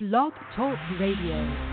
Blog Talk Radio.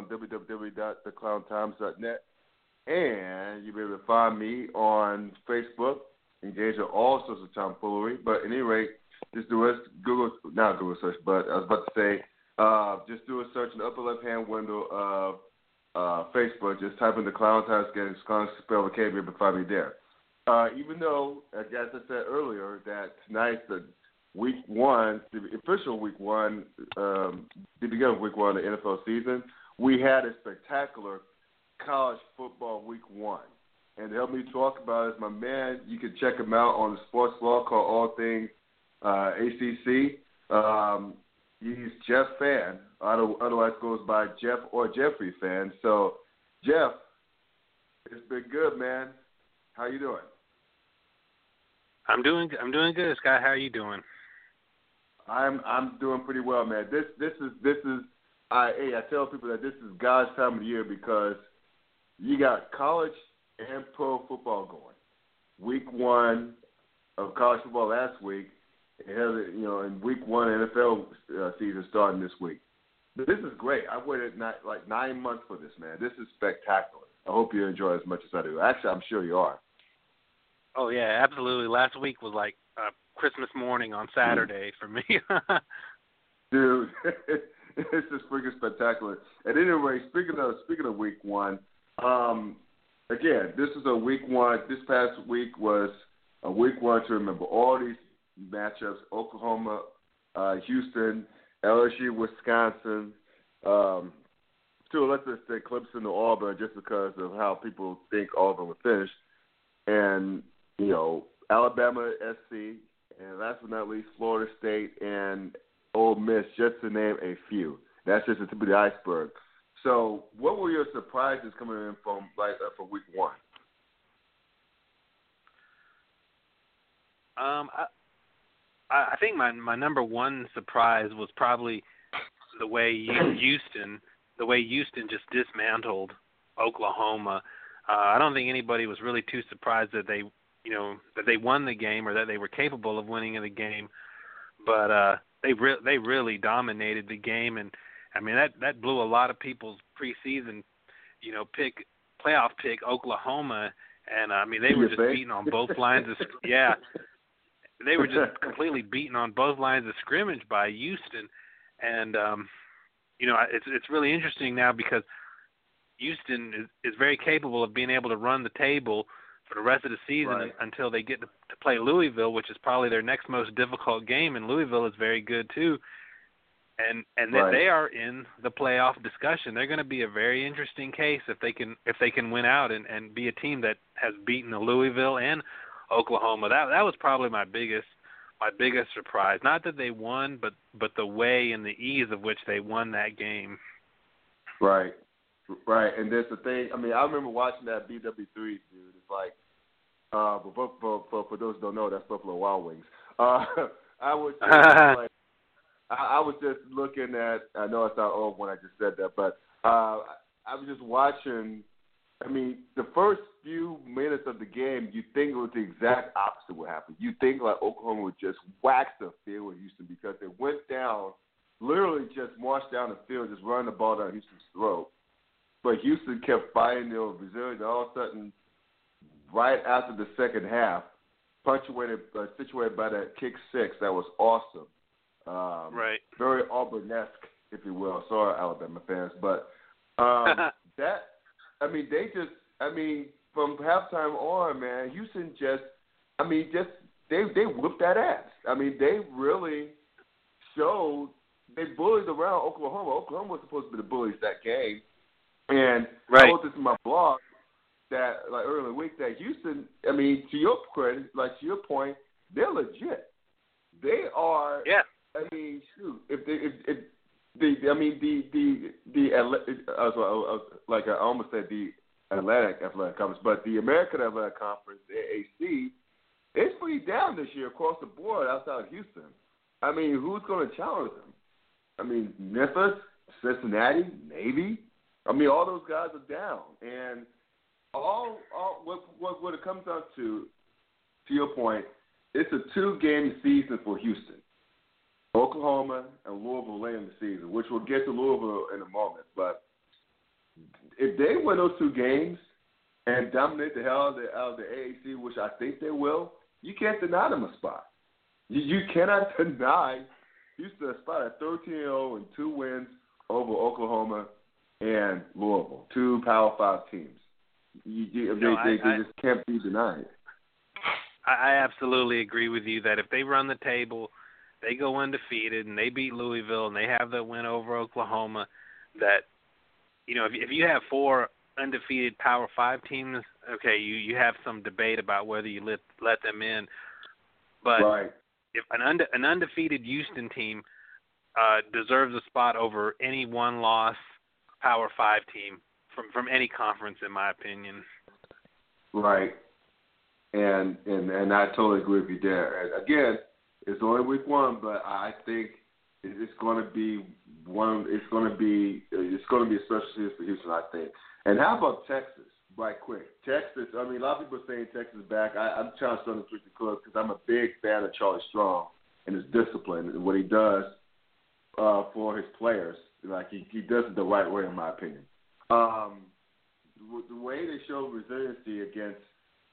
On www.theclowntimes.net, and you'll be able to find me on Facebook. Engage in all sorts of tomfoolery. But at any rate, just do a Google, not Google search, but I was about to say, uh, just do a search in the upper left hand window of uh, Facebook. Just type in the Clown Times, get Clown spell with K, you'll find me there. Uh, even though, as I said earlier, that tonight's the week one, the official week one, um, the beginning of week one of the NFL season, we had a spectacular college football week one. And to help me talk about it is my man. You can check him out on the sports blog called All Things uh, ACC. Um, he's Jeff Fann. Otherwise goes by Jeff or Jeffrey Fann. So, Jeff, it's been good, man. How you doing? I'm doing. I'm doing good, Scott. How are you doing? I'm I'm doing pretty well, man. This this is this is I hey, I tell people that this is God's time of the year because you got college and pro football going. Week one of college football last week, it has you know in week one NFL uh, season starting this week. This is great. I've waited not, like nine months for this, man. This is spectacular. I hope you enjoy it as much as I do. Actually, I'm sure you are. Oh yeah, absolutely. Last week was like uh, Christmas morning on Saturday for me. Dude, it's just freaking spectacular. At any rate, speaking of speaking of week one, um, again, this is a week one. This past week was a week one to remember all these matchups: Oklahoma, uh, Houston, LSU, Wisconsin. Um, to a lesser extent, Clemson to Auburn, just because of how people think Auburn would finish, and you know Alabama, SC, and last but not least, Florida State and Ole Miss, just to name a few. That's just the tip of the iceberg. So, what were your surprises coming in from like uh, for week one? Um, I, I think my my number one surprise was probably the way Houston, the way Houston just dismantled Oklahoma. Uh, I don't think anybody was really too surprised that they, you know, that they won the game or that they were capable of winning in the game, but uh, they re- they really dominated the game, and I mean that that blew a lot of people's preseason, you know, pick playoff pick Oklahoma, and I mean they were just beaten on both lines of yeah, they were just completely beaten on both lines of scrimmage by Houston, and um, you know, it's it's really interesting now because Houston is, is very capable of being able to run the table for the rest of the season Right. until they get to, to play Louisville, which is probably their next most difficult game, and Louisville is very good too. And and Right. they, are in the playoff discussion. They're going to be a very interesting case if they can if they can win out and and be a team that has beaten the Louisville and Oklahoma. That that was probably my biggest my biggest surprise. Not that they won, but but the way and the ease of which they won that game. Right, right. And there's the thing. I mean, I remember watching that BW3, dude. It's like, uh, but for for for, for those who don't know, that's Buffalo Wild Wings. Uh, I was just like, I, I was just looking at. I know I sound old when I just said that, but uh, I was just watching. I mean, the first few minutes of the game, you think it was the exact opposite would happen. You think like Oklahoma would just wax the field with Houston because they went down, literally just marched down the field, just running the ball down Houston's throat. But Houston kept fighting, they were resilient. All of a sudden, right after the second half, punctuated, uh, situated by that kick six, that was awesome. Um, Right. very Auburn-esque, if you will. Sorry, Alabama fans, but um, that I mean, they just I mean, from halftime on, man, Houston just I mean, just they they whipped that ass. I mean, they really showed they bullied around Oklahoma. Oklahoma was supposed to be the bullies that game, and Right. I wrote this in my blog that like the week that Houston. I mean, to your credit, like to your point, they're legit. They are. Yeah. I mean, shoot, if they if, if the I mean the the the I was, I was, like I almost said the Atlantic Athletic Conference, but the American Athletic Conference (AAC) it's pretty down this year across the board outside of Houston. I mean, who's going to challenge them? I mean, Memphis, Cincinnati, maybe. I mean, all those guys are down, and all all what what what it comes down to, to your point, it's a two game season for Houston. Oklahoma and Louisville late in the season, which we'll get to Louisville in a moment. But if they win those two games and dominate the hell out of the, out of the AAC, which I think they will, you can't deny them a spot. You, you cannot deny Houston a spot at 13-0 and two wins over Oklahoma and Louisville, two Power Five teams. You, you, No, they, I- they, I- just can't be denied. I, I absolutely agree with you that if they run the table, they go undefeated and they beat Louisville and they have the win over Oklahoma, that you know if if you have four undefeated Power Five teams, okay, you you have some debate about whether you let let them in, but right. if an unde, an undefeated Houston team uh, deserves a spot over any one loss Power Five team from from any conference, in my opinion. Right. And and and I totally agree with you there. And again, it's only week one, but I think it's going to be one. It's going to be it's going to be a special season for Houston. I think. And how about Texas? Right, quick. Texas. I mean, a lot of people are saying Texas back. I, I'm trying to start with the club because I'm a big fan of Charlie Strong and his discipline and what he does uh, for his players. Like he, he does it the right way, in my opinion. Um, the- way they show resiliency against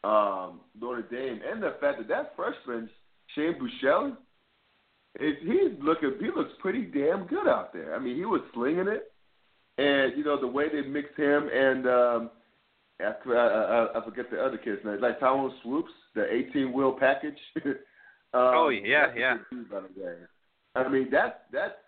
um, Notre Dame, and the fact that that freshman Shane Buechele, he's looking he looks pretty damn good out there. I mean, he was slinging it, and you know the way they mixed him and um, after I, I, I forget the other kid's name, like Tyrone Swoopes, the 18 wheel package. um, Oh, yeah, yeah. good dude, by the way. I mean that that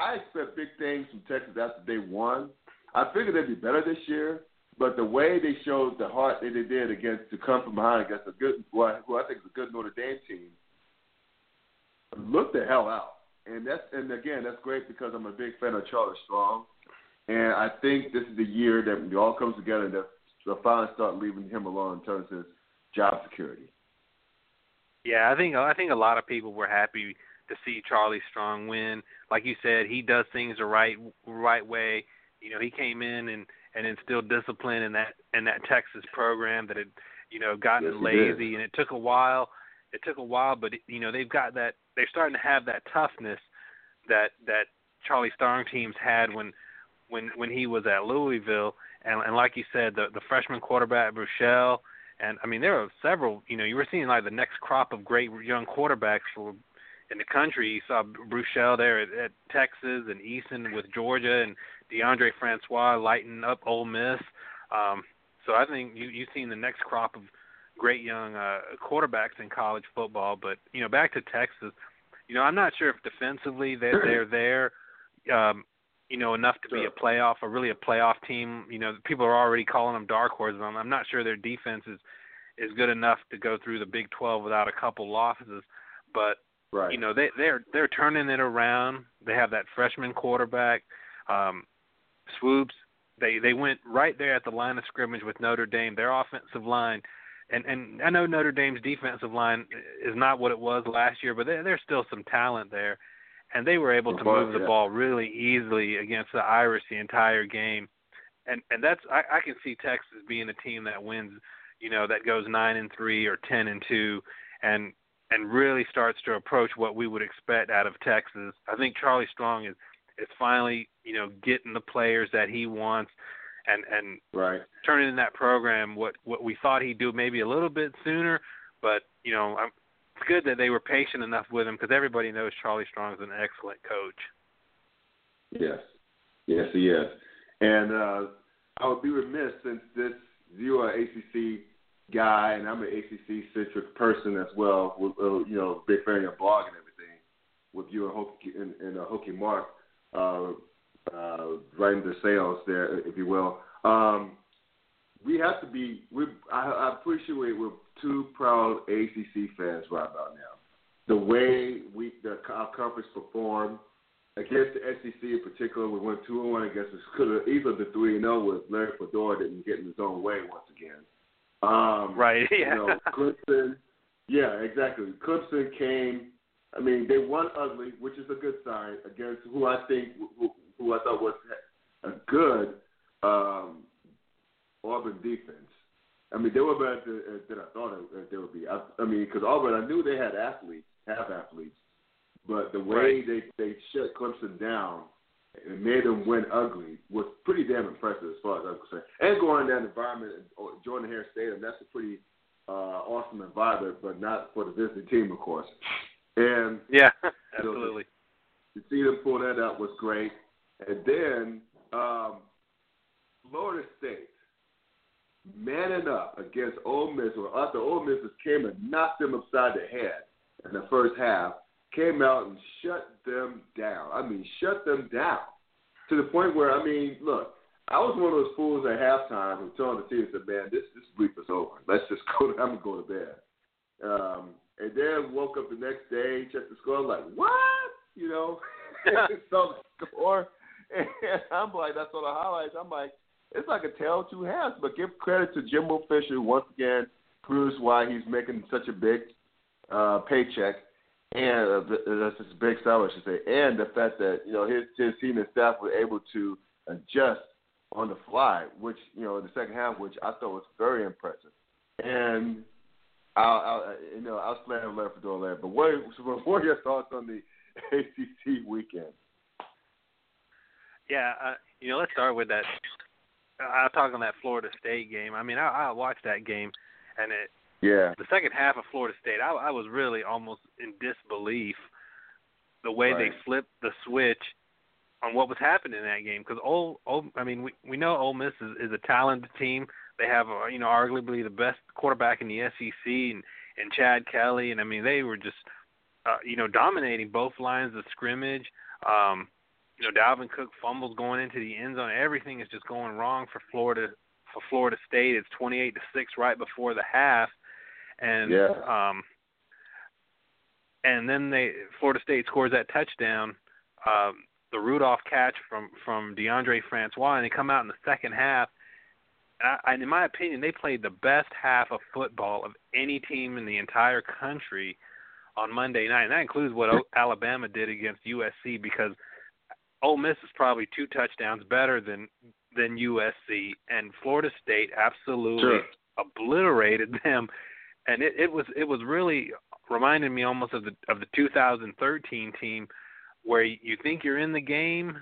I expect big things from Texas after they won. I figured they'd be better this year, but the way they showed the heart that they did against to come from behind against a good, well, who I think is a good Notre Dame team, look the hell out. And that's and again that's great because I'm a big fan of Charlie Strong, and I think this is the year that it all comes together and they'll finally start leaving him alone in terms of job security. Yeah, I think I think a lot of people were happy to see Charlie Strong win. Like you said, he does things the right right way. You know, he came in and and instilled discipline in that in that Texas program that had you know gotten Yes, lazy, and it took a while. It took a while, but you know they've got that. They're starting to have that toughness that that Charlie Strong teams had when when when he was at Louisville. And, and like you said, the the freshman quarterback Buechele, and I mean there are several. You know, you were seeing like the next crop of great young quarterbacks for in the country. You saw Buechele there at, at Texas and Eason with Georgia and Deondre Francois lighting up Ole Miss. Um, so I think you you've seen the next crop of great young uh, quarterbacks in college football. But you know, back to Texas, you know, I'm not sure if defensively they're they're there. Um, you know, enough to be a playoff or really a playoff team. You know, people are already calling them dark horses. I'm, I'm not sure their defense is is good enough to go through the Big 12 without a couple losses. But Right. you know, they they're they're turning it around. They have that freshman quarterback, um, Swoopes. They they went right there at the line of scrimmage with Notre Dame. Their offensive line, and and I know Notre Dame's defensive line is not what it was last year, but there, there's still some talent there, and they were able to Well, move the yeah. ball really easily against the Irish the entire game, and and that's I, I can see Texas being a team that wins, you know, that goes nine and three or ten and two, and and really starts to approach what we would expect out of Texas. I think Charlie Strong is is finally you know getting the players that he wants, and and right. turning in that program what what we thought he'd do maybe a little bit sooner, but you know I'm, it's good that they were patient enough with him because everybody knows Charlie Strong is an excellent coach. Yes. Yes, he is. And uh, I would be remiss since this you are an ACC guy and I'm an ACC centric person as well. With, uh, you know, big fan of blog and everything. With you and Hokie and, and uh, Hokie Mark uh, uh, writing the sales there, if you will. Um, we have to be. We I, I appreciate we're two proud ACC fans right about now. The way we the our conference performed against the SEC in particular, we went two and one against us. Could have easily the three and zero with Larry Fedora didn't get in his own way once again. Um, Right, yeah. You know, Clemson. Yeah, exactly. Clemson came. I mean, they won ugly, which is a good sign against who I think who, who I thought was a good um, Auburn defense. I mean, they were better than, than I thought they would be. I, I mean, because Auburn, I knew they had athletes, have athletes, but the way Right. they they shut Clemson down and made them win ugly was pretty damn impressive as far as I'm concerned. And going in that environment, Jordan Hare Stadium, that's a pretty uh, awesome environment, but not for the visiting team, of course. And Yeah, absolutely. to see them pull that out was great. And then um, Florida State manning up against Ole Miss, or after Ole Miss came and knocked them upside the head in the first half, came out and shut them down. I mean, shut them down to the point where I mean, look, I was one of those fools at halftime who told the team, said, "Man, this this week is over. Let's just go. I'm gonna go to bed." Um, and then woke up the next day, checked the score, like, "What?" You know, saw the score, and I'm like, "That's on the highlights." I'm like, "It's like a tale of two halves." But give credit to Jimbo Fisher once again proves why he's making such a big uh, paycheck and uh, th- that's his big salary, I should say, and the fact that you know his his team and staff were able to adjust on the fly, which you know in the second half, which I thought was very impressive. And I, I'll you know I was left for doing that. but what what are your thoughts on the ACC weekend? Yeah, uh, you know, let's start with that. I'll talk on that Florida State game. I mean, I, I watched that game, and it Yeah, the second half of Florida State, I, I was really almost in disbelief the way Right. they flipped the switch on what was happening in that game. Because Ole, Ole, I mean, we we know Ole Miss is, is a talented team. They have, uh, you know, arguably the best quarterback in the SEC, and and Chad Kelly, and I mean, they were just, uh, you know, dominating both lines of scrimmage. Um, you know, Dalvin Cook fumbles going into the end zone. Everything is just going wrong for Florida for Florida State. It's twenty eight to six right before the half, and Yeah. um, and then they Florida State scores that touchdown, um, the Rudolph catch from from Deondre Francois, and they come out in the second half. And, I, and in my opinion, they played the best half of football of any team in the entire country on Monday night, and that includes what o- Alabama did against USC because Ole Miss is probably two touchdowns better than than USC, and Florida State absolutely Sure. obliterated them. And it, it was it was really reminded me almost of the of the 2013 team, where you think you're in the game,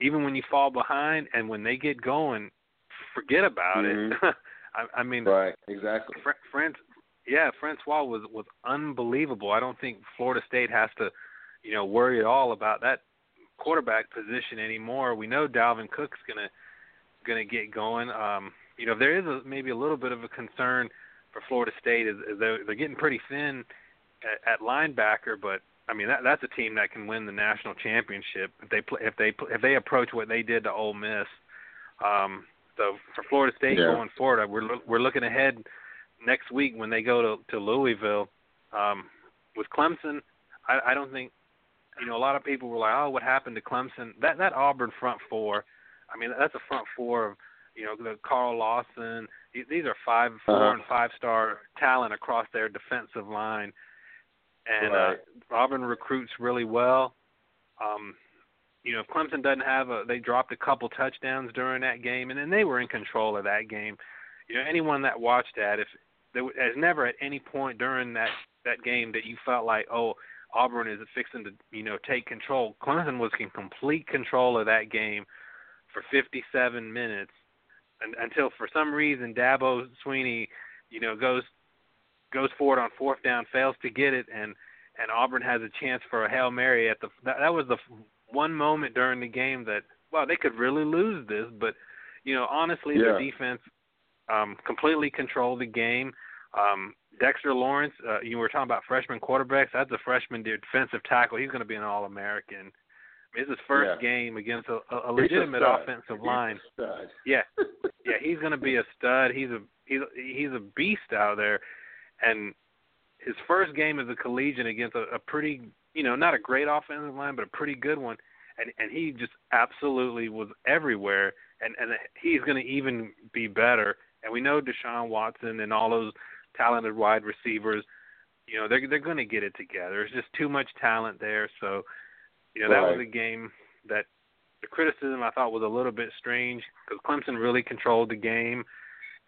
even when you fall behind, and when they get going, forget about it. I, I mean, right, exactly. Fr- France, yeah, Francois was was unbelievable. I don't think Florida State has to you know, worry at all about that quarterback position anymore. We know Dalvin Cook's gonna gonna get going. Um, you know, there is a, maybe a little bit of a concern for Florida State is, is they're, they're getting pretty thin at, at linebacker, but I mean that that's a team that can win the national championship if they play, if they if they approach what they did to Ole Miss. Um, so for Florida State Yeah. going forward, we're we're looking ahead next week when they go to to Louisville. Um, with Clemson, I, I don't think you know a lot of people were like, oh, what happened to Clemson? That that Auburn front four, I mean that's a front four of you know the Carl Lawson. These- are five, four, Uh-huh. and five star talent across their defensive line, and Right. uh, Auburn recruits really well. Um, you know, if Clemson doesn't have a, they dropped a couple touchdowns during that game, and then they were in control of that game. You know, anyone that watched that, if there was never at any point during that that game that you felt like, oh, Auburn is fixing to, you know, take control. Clemson was in complete control of that game for 57 minutes, and, until for some reason Dabo Swinney, you know, goes goes forward on fourth down, fails to get it, and and Auburn has a chance for a hail mary at the. That, that was the one moment during the game that, well, they could really lose this, but you know, honestly, Yeah. the defense um, completely controlled the game. Um, Dexter Lawrence, uh, you were talking about freshman quarterbacks. That's a freshman defensive tackle. He's going to be an All-American. I mean, it's his first Yeah. game against a, a, a a legitimate stud. offensive He's a line. stud. Yeah, yeah, he's going to be a stud. He's a he's he's a beast out there, and his first game as a collegiate against a, a pretty you know not a great offensive line but a pretty good one, and and he just absolutely was everywhere, and and he's going to even be better. And we know Deshaun Watson and all those talented wide receivers, you know they're they're going to get it together. There's just too much talent there, so you know that was a game that the criticism I thought was a little bit strange because Clemson really controlled the game,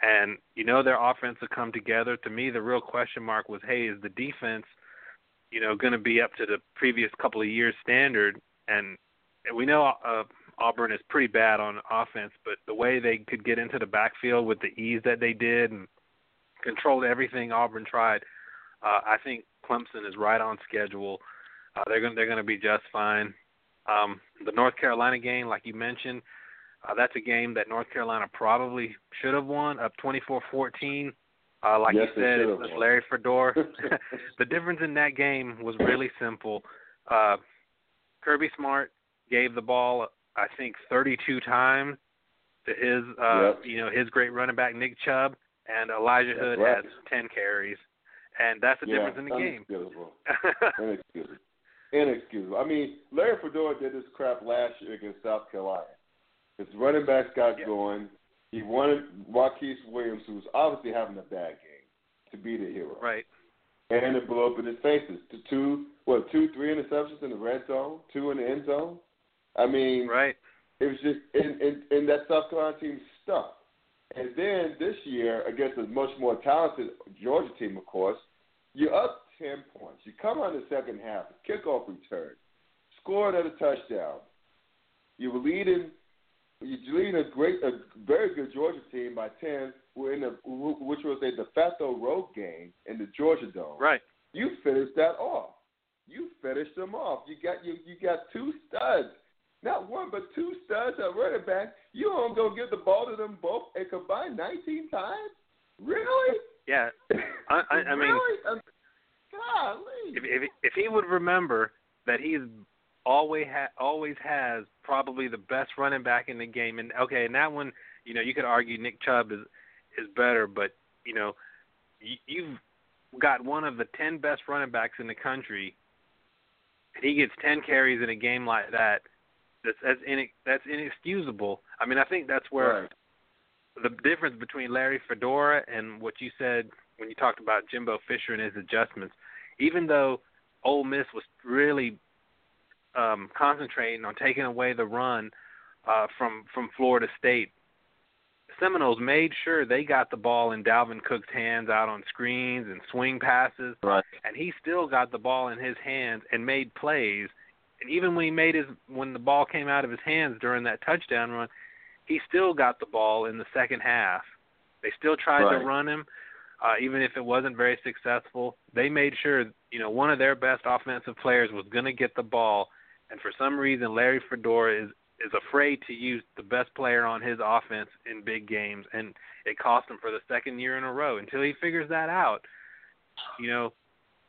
and you know their offense had come together. To me, the real question mark was, hey, is the defense, you know, going to be up to the previous couple of years standard? And we know uh, Auburn is pretty bad on offense, but the way they could get into the backfield with the ease that they did and controlled everything Auburn tried, uh, I think Clemson is right on schedule. Uh, they're going they're going to be just fine. Um, the North Carolina game, like you mentioned, uh, that's a game that North Carolina probably should have won, up 24-14. Uh, like Yes, you said, it was. Larry Fedor. the difference in that game was really simple. Uh, Kirby Smart gave the ball, I think, 32 times to his, uh, Yep. you know, his great running back Nick Chubb, and Elijah Hood right. has 10 carries, and that's the yeah, difference in the game. Inexcusable. Inexcusable. I mean, Larry Fedora did this crap last year against South Carolina. His running backs got Yeah. going. He wanted Marquise Williams, who was obviously having a bad game, to be the hero. right. And it blew up in his faces. To two, what, two, three interceptions in the red zone, two in the end zone. I mean, Right. it was just, and, and, and that South Carolina team stunk. And then this year, against a much more talented Georgia team, of course, you're up 10 points. You come on the second half, kickoff return, scored at a touchdown. You were leading, you're leading a great, a very good Georgia team by 10, we're in the, which was a de facto road game in the Georgia Dome. Right. You finished that off. You finished them off. You got you you got two studs, not one but two studs at running back. You don't go give the ball to them both and combine 19 times? Really? Yeah. I- I- I mean- really? Um, golly. if if if he would remember that he's always ha- always has probably the best running back in the game, and okay, and that one, you know, you could argue Nick Chubb is is better, but you know, you, you've got one of the ten best running backs in the country, and he gets ten carries in a game like that. That's that's in, that's inexcusable. I mean, I think that's where Right. the difference between Larry Fedora and what you said when you talked about Jimbo Fisher and his adjustments, even though Ole Miss was really um, concentrating on taking away the run uh, from from Florida State, Seminoles made sure they got the ball in Dalvin Cook's hands out on screens and swing passes, Right. and he still got the ball in his hands and made plays. And even when he made his when the ball came out of his hands during that touchdown run, he still got the ball in the second half. They still tried Right. to run him. uh, even if it wasn't very successful, they made sure you know one of their best offensive players was going to get the ball, and for some reason Larry Fedora is is afraid to use the best player on his offense in big games, and it cost him for the second year in a row. Until he figures that out, you know,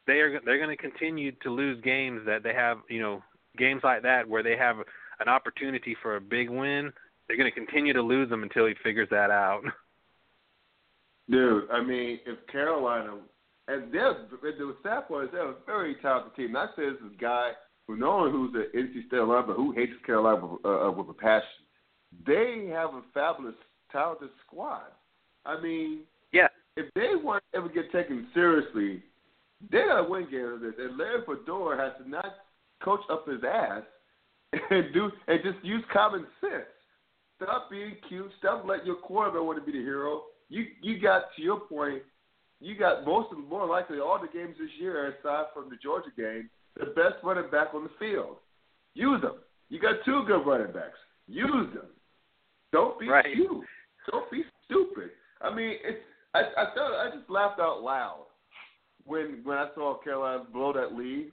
they are they're going to continue to lose games that they have, you know, games like that where they have an opportunity for a big win. They're going to continue to lose them until he figures that out. Dude, I mean, if Carolina and they're the sad part is they're a very talented team. Not say this is guy who only who's an NC State alum, but who hates Carolina with, uh, with a passion. They have a fabulous, talented squad. I mean, yeah. If they weren't ever get taken seriously, they gotta win games. This and Larry Fedora has to not coach up his ass and do and just use common sense. Stop being cute. Stop letting your quarterback want to be the hero. You you got to your point. You got most of more likely all the games this year, aside from the Georgia game, the best running back on the field. Use them. You got two good running backs. Use them. Don't be right. cute. Don't be stupid. I mean, it's I I felt I just laughed out loud when when I saw Carolina blow that lead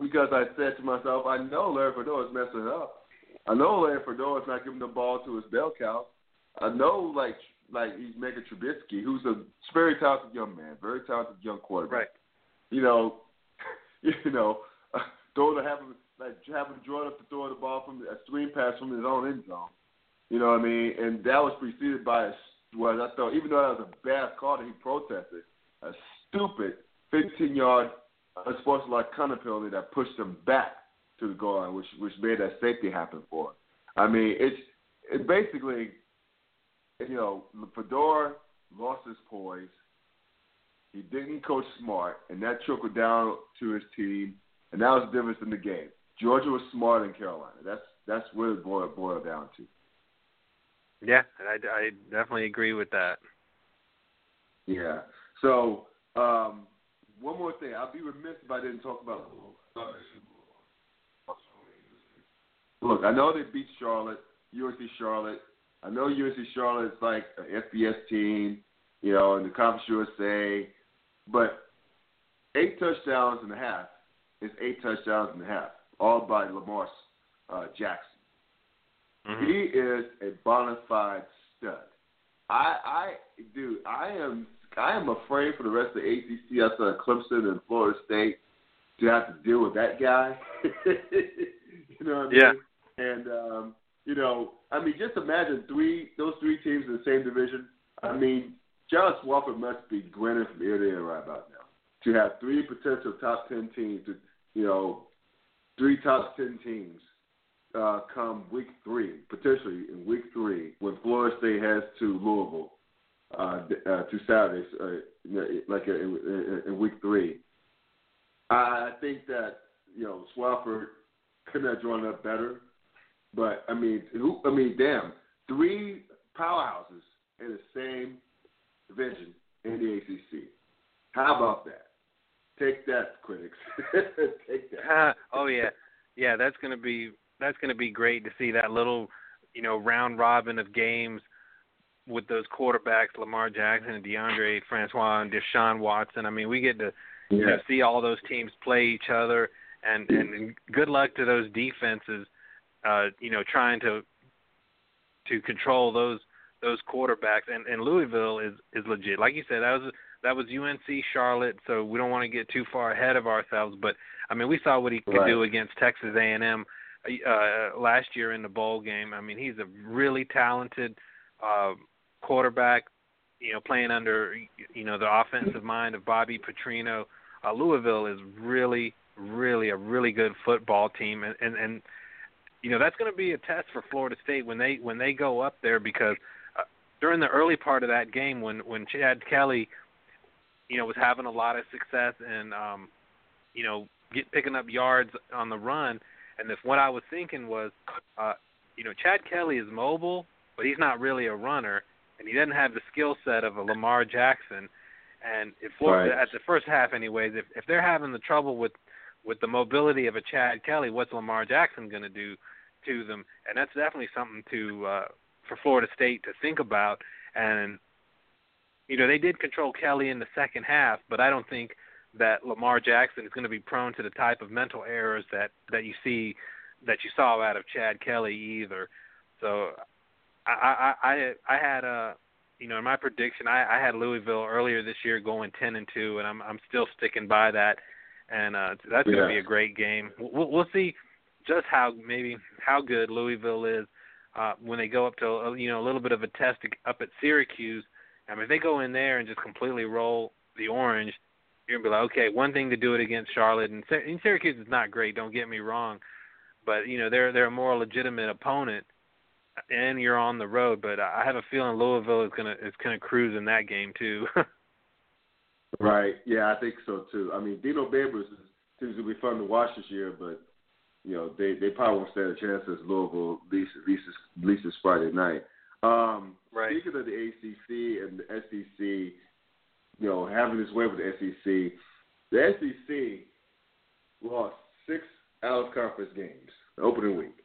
because I said to myself, I know Larry Fedora is messing up. I know Larry Fedora is not giving the ball to his bell cow. I know like like he's Megan Trubisky, who's a very talented young man, very talented young quarterback. Right. You know, you know, to have him like having Jordan up to throw the ball from a screen pass from his own end zone. You know what I mean? And that was preceded by a was I thought even though that was a bad call that he protested, a stupid 15 yard unsportsmanlike conduct penalty that pushed him back to the goal line, which which made that safety happen for him. I mean, it's it basically, you know, Fedora lost his poise. He didn't coach smart, and that trickled down to his team, and that was the difference in the game. Georgia was smarter than Carolina. That's that's what it boiled, boiled down to. Yeah, I, I definitely agree with that. Yeah. So um, one more thing, I'd be remiss if I didn't talk about. Look, I know they beat Charlotte, UNC Charlotte. I know UNC is like an FBS team, you know, in the Conference USA, but eight touchdowns and a half is eight touchdowns and a half, all by Lamar uh, Jackson. Mm-hmm. He is a bona fide stud. I, I, dude, I am, I am afraid for the rest of the ACC outside of Clemson and Florida State to have to deal with that guy. you know what I mean? Yeah. And um, you know, I mean, just imagine three those three teams in the same division. I mean, John Swofford must be grinning from ear to ear right about now to have three potential top ten teams. To, you know, three top ten teams uh, come week three, potentially in week three, when Florida State has to Louisville uh, uh, to Saturdays, uh, like in, in, in week three. I think that you know Swofford couldn't have drawn up better, but I mean, who? I mean, damn, three powerhouses in the same division in the ACC. How about that? Take that, critics. Take that. oh yeah, yeah. That's gonna be that's gonna be great to see that little, you know, round robin of games with those quarterbacks, Lamar Jackson and Deondre Francois and Deshaun Watson. I mean, we get to Yeah. you know, see all those teams play each other, and and good luck to those defenses. Uh, you know, trying to to control those those quarterbacks. And and Louisville is is legit. Like you said, that was that was UNC Charlotte, so we don't want to get too far ahead of ourselves. But I mean, we saw what he could Right. do against Texas A&M uh, last year in the bowl game. I mean, he's a really talented uh, quarterback. You know, playing under you know the offensive mind of Bobby Petrino. Uh, Louisville is really, really a really good football team, and and, and you know that's going to be a test for Florida State when they when they go up there because uh, during the early part of that game when when Chad Kelly, you know, was having a lot of success and um, you know get picking up yards on the run, and if what I was thinking was, uh, you know, Chad Kelly is mobile, but he's not really a runner, and he doesn't have the skill set of a Lamar Jackson. And if Florida, Right. at the first half, anyways, if if they're having the trouble with with the mobility of a Chad Kelly, what's Lamar Jackson going to do to them? And that's definitely something to uh, for Florida State to think about. And you know, they did control Kelly in the second half, but I don't think that Lamar Jackson is going to be prone to the type of mental errors that that you see that you saw out of Chad Kelly either. So I I I, I had a you know in my prediction I, I had Louisville earlier this year going ten and two, and I'm I'm still sticking by that, and uh, that's going to be a great game. We'll, we'll see just how maybe how good Louisville is uh, when they go up to uh, you know a little bit of a test up at Syracuse. I mean, if they go in there and just completely roll the orange, you're gonna be like, okay, one thing to do it against Charlotte and, and Syracuse is not great. Don't get me wrong, but you know they're they're a more legitimate opponent, and you're on the road. But I have a feeling Louisville is gonna is gonna cruise in that game too. right. Yeah, I think so too. I mean, Dino Babers seems to be fun to watch this year, but you know they they probably won't stand a chance as Louisville at least at least at least this Friday night. Um, right. Speaking of the ACC and the SEC, you know having this way with the SEC, the SEC lost six out of conference games the opening week.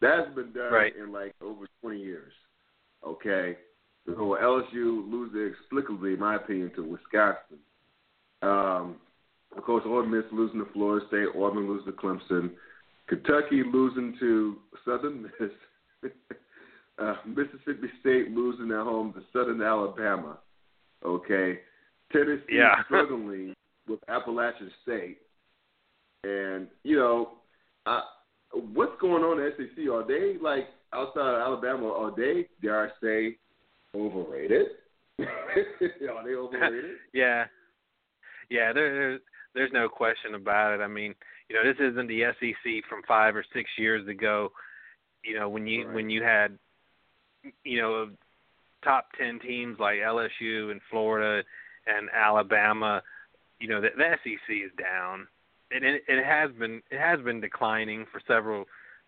That's been done right. in like over 20 years. Okay, so LSU lose inexplicably, in my opinion, to Wisconsin. Um, of course, Ole Miss losing to Florida State, Auburn losing to Clemson, Kentucky losing to Southern Miss, uh, Mississippi State losing at home to Southern Alabama. Okay, Tennessee yeah. struggling with Appalachian State, and you know, uh, what's going on in SEC? Are they like outside of Alabama? Are they, dare I say, overrated? are they overrated? yeah, yeah. There, there's there's no question about it. I mean, you know, this isn't the SEC from five or six years ago. You know, when you right. when you had, you know, top ten teams like LSU and Florida and Alabama. You know, the, the SEC is down. It, it it has been it has been declining for several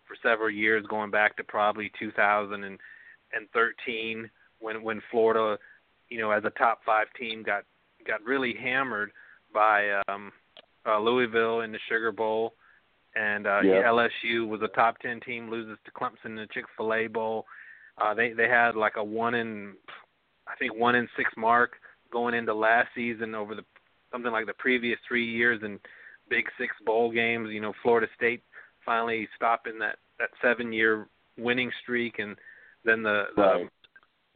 for several years, going back to probably 2013 when when Florida, you know, as a top five team got got really hammered by um, uh, Louisville in the Sugar Bowl, and uh, Yeah. LSU was a top ten team, loses to Clemson in the Chick Fil A Bowl. Uh, they they had like a one in, I think one in six mark going into last season over the something like the previous three years in Big Six bowl games. You know, Florida State finally stopping that that seven year winning streak, and then the, the Right.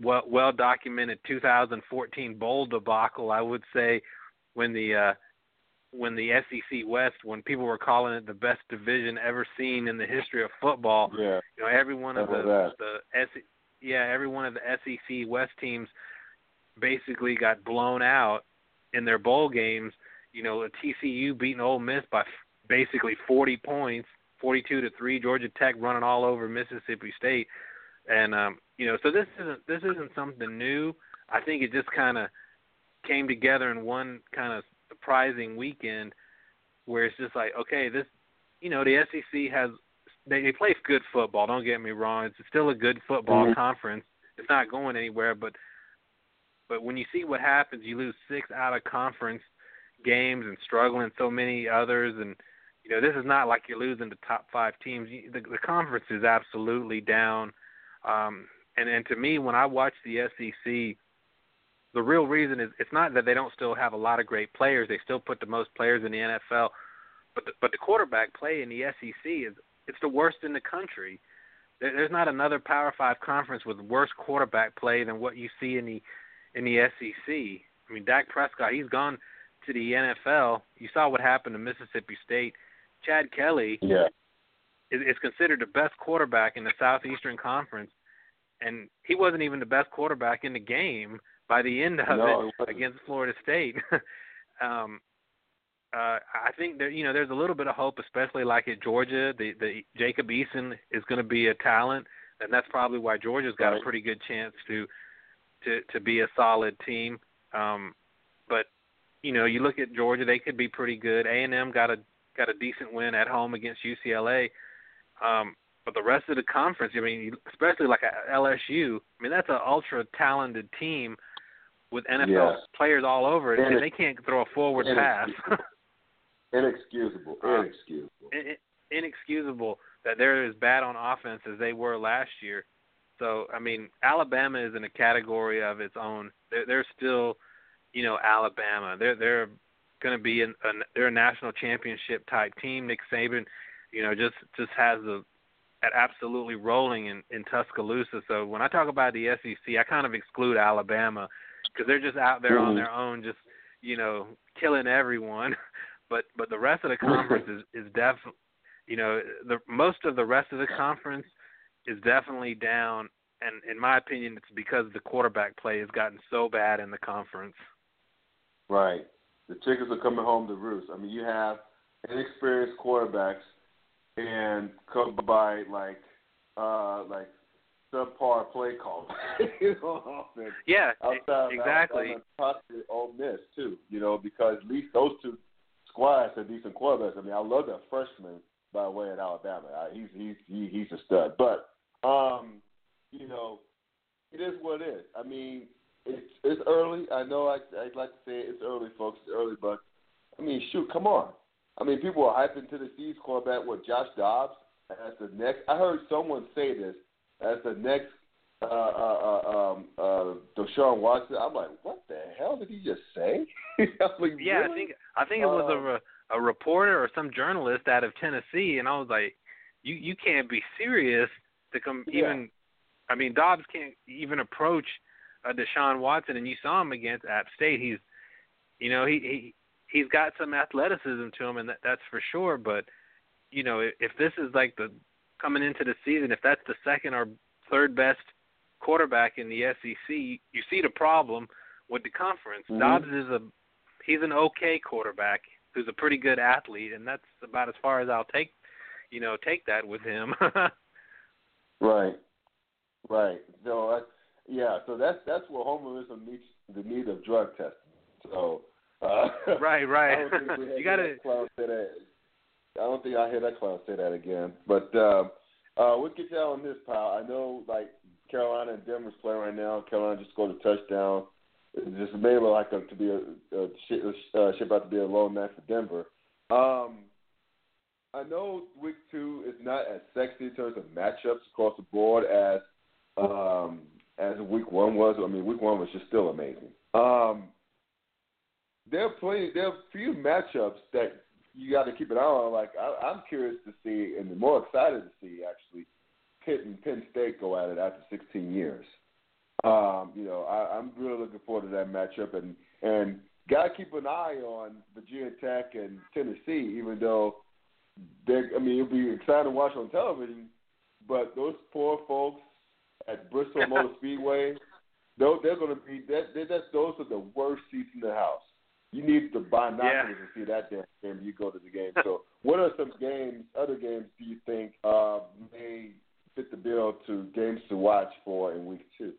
well well documented 2014 bowl debacle. I would say when the uh, when the SEC West, when people were calling it the best division ever seen in the history of football. Yeah. You know, every one of the the S, yeah, every one of the SEC West teams basically got blown out in their bowl games. You know, TCU beating Ole Miss by basically 40 points, 42 to three. Georgia Tech running all over Mississippi State, and um, you know, so this isn't this isn't something new. I think it just kind of came together in one kind of surprising weekend where it's just like, okay, this, you know, the SEC has they, they play good football. Don't get me wrong; it's still a good football Mhm. conference. It's not going anywhere, but but when you see what happens, you lose six out of conference games and struggling so many others, and you know this is not like you're losing the top five teams. You- The, the conference is absolutely down. Um, and and to me, when I watch the SEC, the real reason is it's not that they don't still have a lot of great players. They still put the most players in the NFL, but the, but the quarterback play in the SEC is it's the worst in the country. There, there's not another Power Five conference with worse quarterback play than what you see in the in the SEC. I mean, Dak Prescott, he's gone to the NFL. You saw what happened to Mississippi State. Chad Kelly Yeah. is, is considered the best quarterback in the Southeastern Conference, and he wasn't even the best quarterback in the game by the end of No, it it against Florida State. um, uh, I think there, you know, there's a little bit of hope, especially like at Georgia. The the Jacob Eason is going to be a talent, and that's probably why Georgia's got Right. a pretty good chance to to to be a solid team. Um, but you know, you look at Georgia; they could be pretty good. A and M got a got a decent win at home against UCLA. Um, but the rest of the conference, I mean, especially like a LSU, I mean, that's an ultra talented team with NFL Yes. players all over it, And and they can't throw a forward and pass. Inexcusable. Uh, Inexcusable. In- inexcusable that they're as bad on offense as they were last year. So I mean, Alabama is in a category of its own. They're, they're still, you know, Alabama. They're they're going to be in a, they're a national championship type team. Nick Saban, you know, just just has the at absolutely rolling in in Tuscaloosa. So when I talk about the SEC, I kind of exclude Alabama because they're just out there on Mhm. their own, just you know, killing everyone. But but the rest of the conference is is definitely, you know, the most of the rest of the conference is definitely down. And in my opinion, it's because the quarterback play has gotten so bad in the conference. Right. The chickens are coming home to roost. I mean, you have inexperienced quarterbacks and come by like uh like subpar play calls. you know, offense. Yeah, Outside, exactly. possibly Ole Miss too. You know, because at least those two squads are decent quarterbacks. I mean, I love that freshman by the way at Alabama. I, he's he's he, he's a stud. But um, you know, it is what it is. I mean, it's it's early. I know I I'd like to say it's early, folks. It's early, but I mean, shoot, come on. I mean, people are hyping Tennessee's quarterback with Josh Dobbs as the next. I heard someone say this as the next uh, uh, uh, um, uh, Deshaun Watson. I'm like, what the hell did he just say? Like, Yeah, I think I think it was a Um, re- a reporter or some journalist out of Tennessee, and I was like, you you can't be serious to come Yeah. even. I mean, Dobbs can't even approach uh, Deshaun Watson, and you saw him against App State. He's, you know, he he he's got some athleticism to him, and that, that's for sure. But you know, if, if this is like the coming into the season, if that's the second or third best quarterback in the SEC, you see the problem with the conference. Mhm. Dobbs is a he's an okay quarterback who's a pretty good athlete, and that's about as far as I'll take, you know, take that with him. Right, right. So uh, yeah, so that's that's where homerism meets the need of drug testing. So uh, right, right. don't think we you got to that that. I don't think I hear that clown say that again. But um, uh, we'll get y'all on this, pal. I know like Carolina and Denver's playing right now. Carolina just scored a touchdown. It just may look like a, to be a, a ship, uh, ship out to be a low night for Denver. Um, I know week two is not as sexy in terms of matchups across the board as um, as week one was. I mean, week one was just still amazing. Um, there are plenty, there are a few matchups that you got to keep an eye on. Like I, I'm curious to see, and more excited to see actually, Pitt and Penn State go at it after 16 years. Um, you know, I, I'm really looking forward to that matchup, and and got to keep an eye on Virginia Tech and Tennessee, even though they, I mean, it'll be exciting to watch on television. But those poor folks at Bristol Motor Speedway, they're, they're going to be that. Those are the worst seats in the house. You need to buy binoculars to see that damn game. You go to the game. So, what are some games, other games, do you think uh, may fit the bill to games to watch for in week two?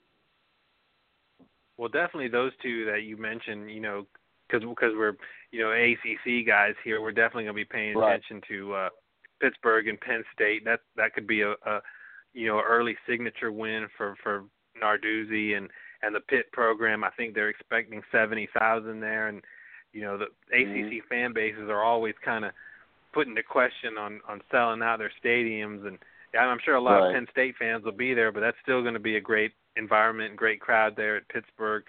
Well, definitely those two that you mentioned, you know, because because we're you know ACC guys here, we're definitely going to be paying Right. attention to uh, Pittsburgh and Penn State. That that could be a, a you know early signature win for for Narduzzi and and the Pitt program. I think they're expecting seventy thousand there, and you know the Mhm. ACC fan bases are always kind of putting the question on on selling out their stadiums and I'm sure a lot Right. of Penn State fans will be there, but that's still going to be a great environment and great crowd there at Pittsburgh.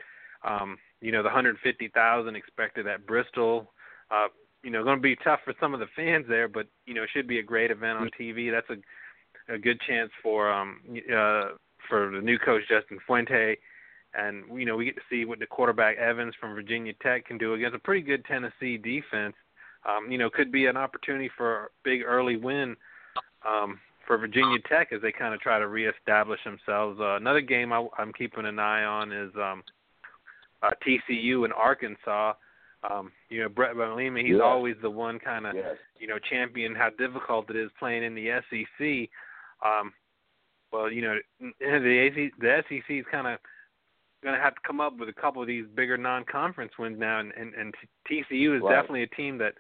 Um, you know, the 150,000 expected at Bristol. Uh, you know, going to be tough for some of the fans there, but you know, it should be a great event on TV. That's a a good chance for um uh for the new coach Justin Fuente and you know, we get to see what the quarterback Evans from Virginia Tech can do against a pretty good Tennessee defense. Um, you know, could be an opportunity for a big early win um, for Virginia Tech as they kind of try to reestablish themselves. Uh, another game I, I'm keeping an eye on is um, uh, TCU and Arkansas. Um, you know, Bret Bielema, he's Yes. always the one kind of Yes. you know champion how difficult it is playing in the SEC. Um, well, you know, the AC, the SEC is kind of going to have to come up with a couple of these bigger non-conference wins now, and and, and TCU is Right. definitely a team that,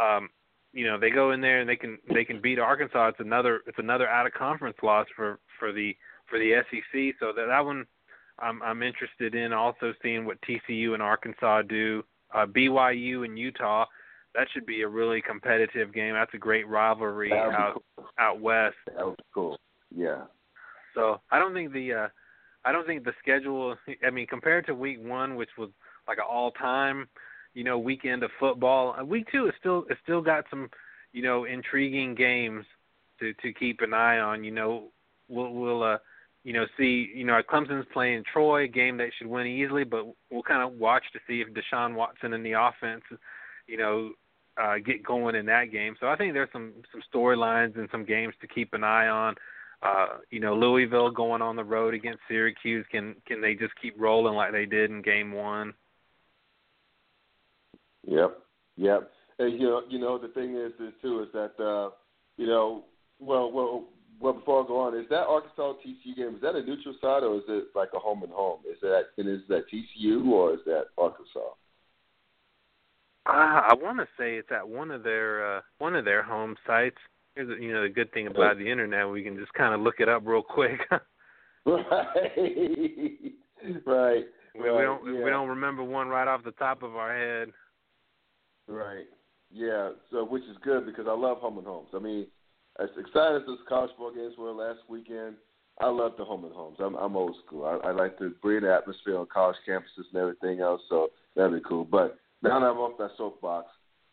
um, you know, they go in there and they can they can beat Arkansas. It's another it's another out-of-conference loss for for the for the SEC. So that that one, I'm I'm interested in also seeing what TCU and Arkansas do. Uh, BYU and Utah, that should be a really competitive game. That's a great rivalry That would be out cool. out west. That was cool. Yeah. So I don't think the uh, I don't think the schedule. I mean, compared to week one, which was like an all-time, you know, weekend of football, uh, week two is still it's still got some, you know, intriguing games to to keep an eye on. You know, we'll we'll uh, you know see you know Clemson's playing Troy, a game they should win easily, but we'll kind of watch to see if Deshaun Watson and the offense, you know, uh, get going in that game. So I think there's some some storylines and some games to keep an eye on. Uh, you know, Louisville going on the road against Syracuse. Can can they just keep rolling like they did in game one? Yep, yep. And you know, you know, the thing is, is too, is that uh, you know, well, well, well. Before I go on, is that Arkansas TCU game? Is that a neutral side or is it like a home and home? Is that and is that TCU or is that Arkansas? Uh, I want to say it's at one of their uh, one of their home sites. Here's you know the good thing about the internet, we can just kind of look it up real quick. right, right. We, we don't yeah. we don't remember one right off the top of our head. Right. Yeah. So which is good because I love home and homes. I mean, as excited as those college football games were last weekend, I love the home and homes. I'm I'm old school. I, I like to bring the atmosphere on college campuses and everything else. So that'd be cool. But now that I'm off that soapbox,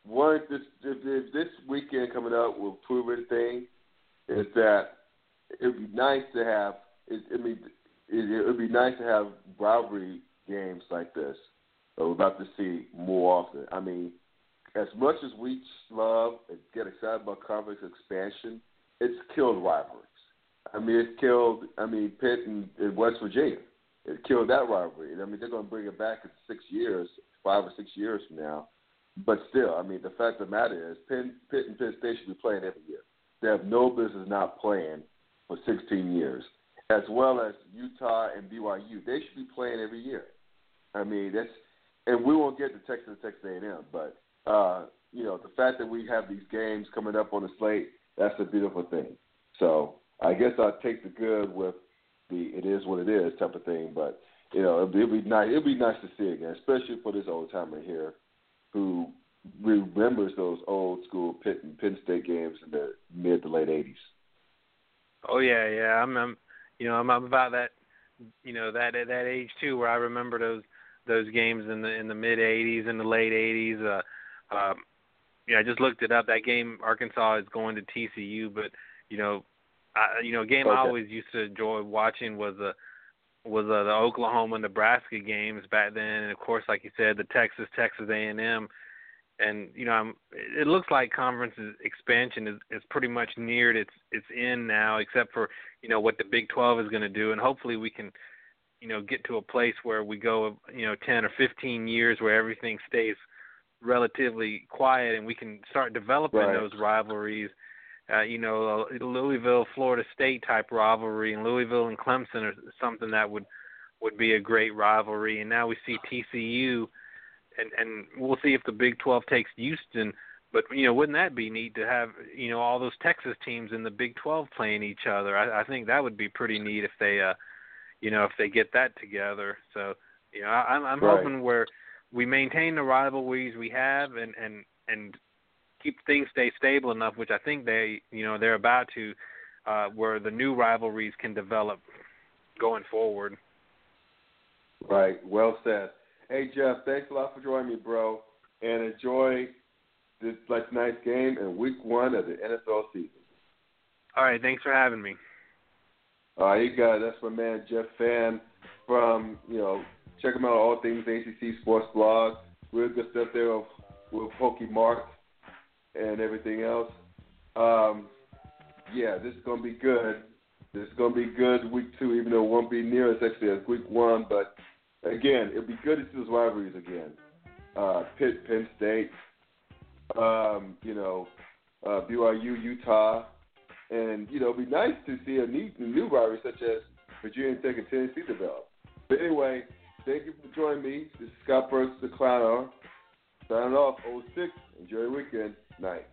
one this if, if this weekend coming up will prove anything, is that it'd be nice to have. It, I mean, it, it would be nice to have rivalry games like this. That we're about to see more often. I mean, as much as we love and get excited about conference expansion, it's killed rivalries. I mean, it's killed. I mean, Pitt and, and West Virginia. It killed that rivalry. I mean, they're going to bring it back in six years, five or six years from now. But still, I mean, the fact of the matter is, Penn, Pitt and Penn State should be playing every year. They have no business not playing for 16 years, as well as Utah and BYU. They should be playing every year. I mean, that's, and we won't get to Texas and Texas A&M, but uh, you know, the fact that we have these games coming up on the slate, that's a beautiful thing. So I guess I'll take the good with the it is what it is type of thing. But you know, it'd be, it'd be nice. It'd be nice to see again, especially for this old timer here, who remembers those old school Pitt and Penn State games in the mid to late '80s. Oh yeah, yeah. I'm, I'm you know, I'm, I'm about that, you know, that that age too, where I remember those those games in the in the mid '80s and the late '80s. Uh, um, yeah, I just looked it up. That game, Arkansas is going to TCU, but you know, I, you know, a game Okay. I always used to enjoy watching was a was uh, the Oklahoma Nebraska games back then, and of course, like you said, the Texas Texas A and M. And you know, I'm, it looks like conference expansion is, is pretty much neared its its end now, except for you know what the Big 12 is going to do, and hopefully we can, you know, get to a place where we go, you know, 10 or 15 years where everything stays relatively quiet and we can start developing Right. those rivalries. Uh, you know, Louisville, Florida State type rivalry, and Louisville and Clemson are something that would would be a great rivalry. And now we see TCU, and and we'll see if the Big 12 takes Houston. But you know, wouldn't that be neat to have you know all those Texas teams in the Big 12 playing each other? I, I think that would be pretty neat if they, uh, you know, if they get that together. So you know, I, I'm I'm Right. hoping where we maintain the rivalries we have and and and keep things stay stable enough, which I think they you know they're about to, uh, where the new rivalries can develop going forward. Right. Well said. Hey Jeff, thanks a lot for joining me, bro, and enjoy this like tonight's game and Week One of the NFL season. All right, thanks for having me. All right, you got it. That's my man Jeff Fann from you know check him out all things ACC Sports Blog. Real good stuff there with, with Pokey Mark and everything else. Um, yeah, this is gonna be good. This is gonna be good week two, even though it won't be near as sexy as week one. But again, it'll be good to see those rivalries again. Uh, Pitt, Penn State, um, you know, uh, BYU, Utah, and you know, it'd be nice to see a neat new rivalry such as Virginia Tech and Tennessee develop. But anyway, thank you for joining me. This is Scott Burks, the Clown Hour. Signing off, 06. Enjoy your weekend. Night.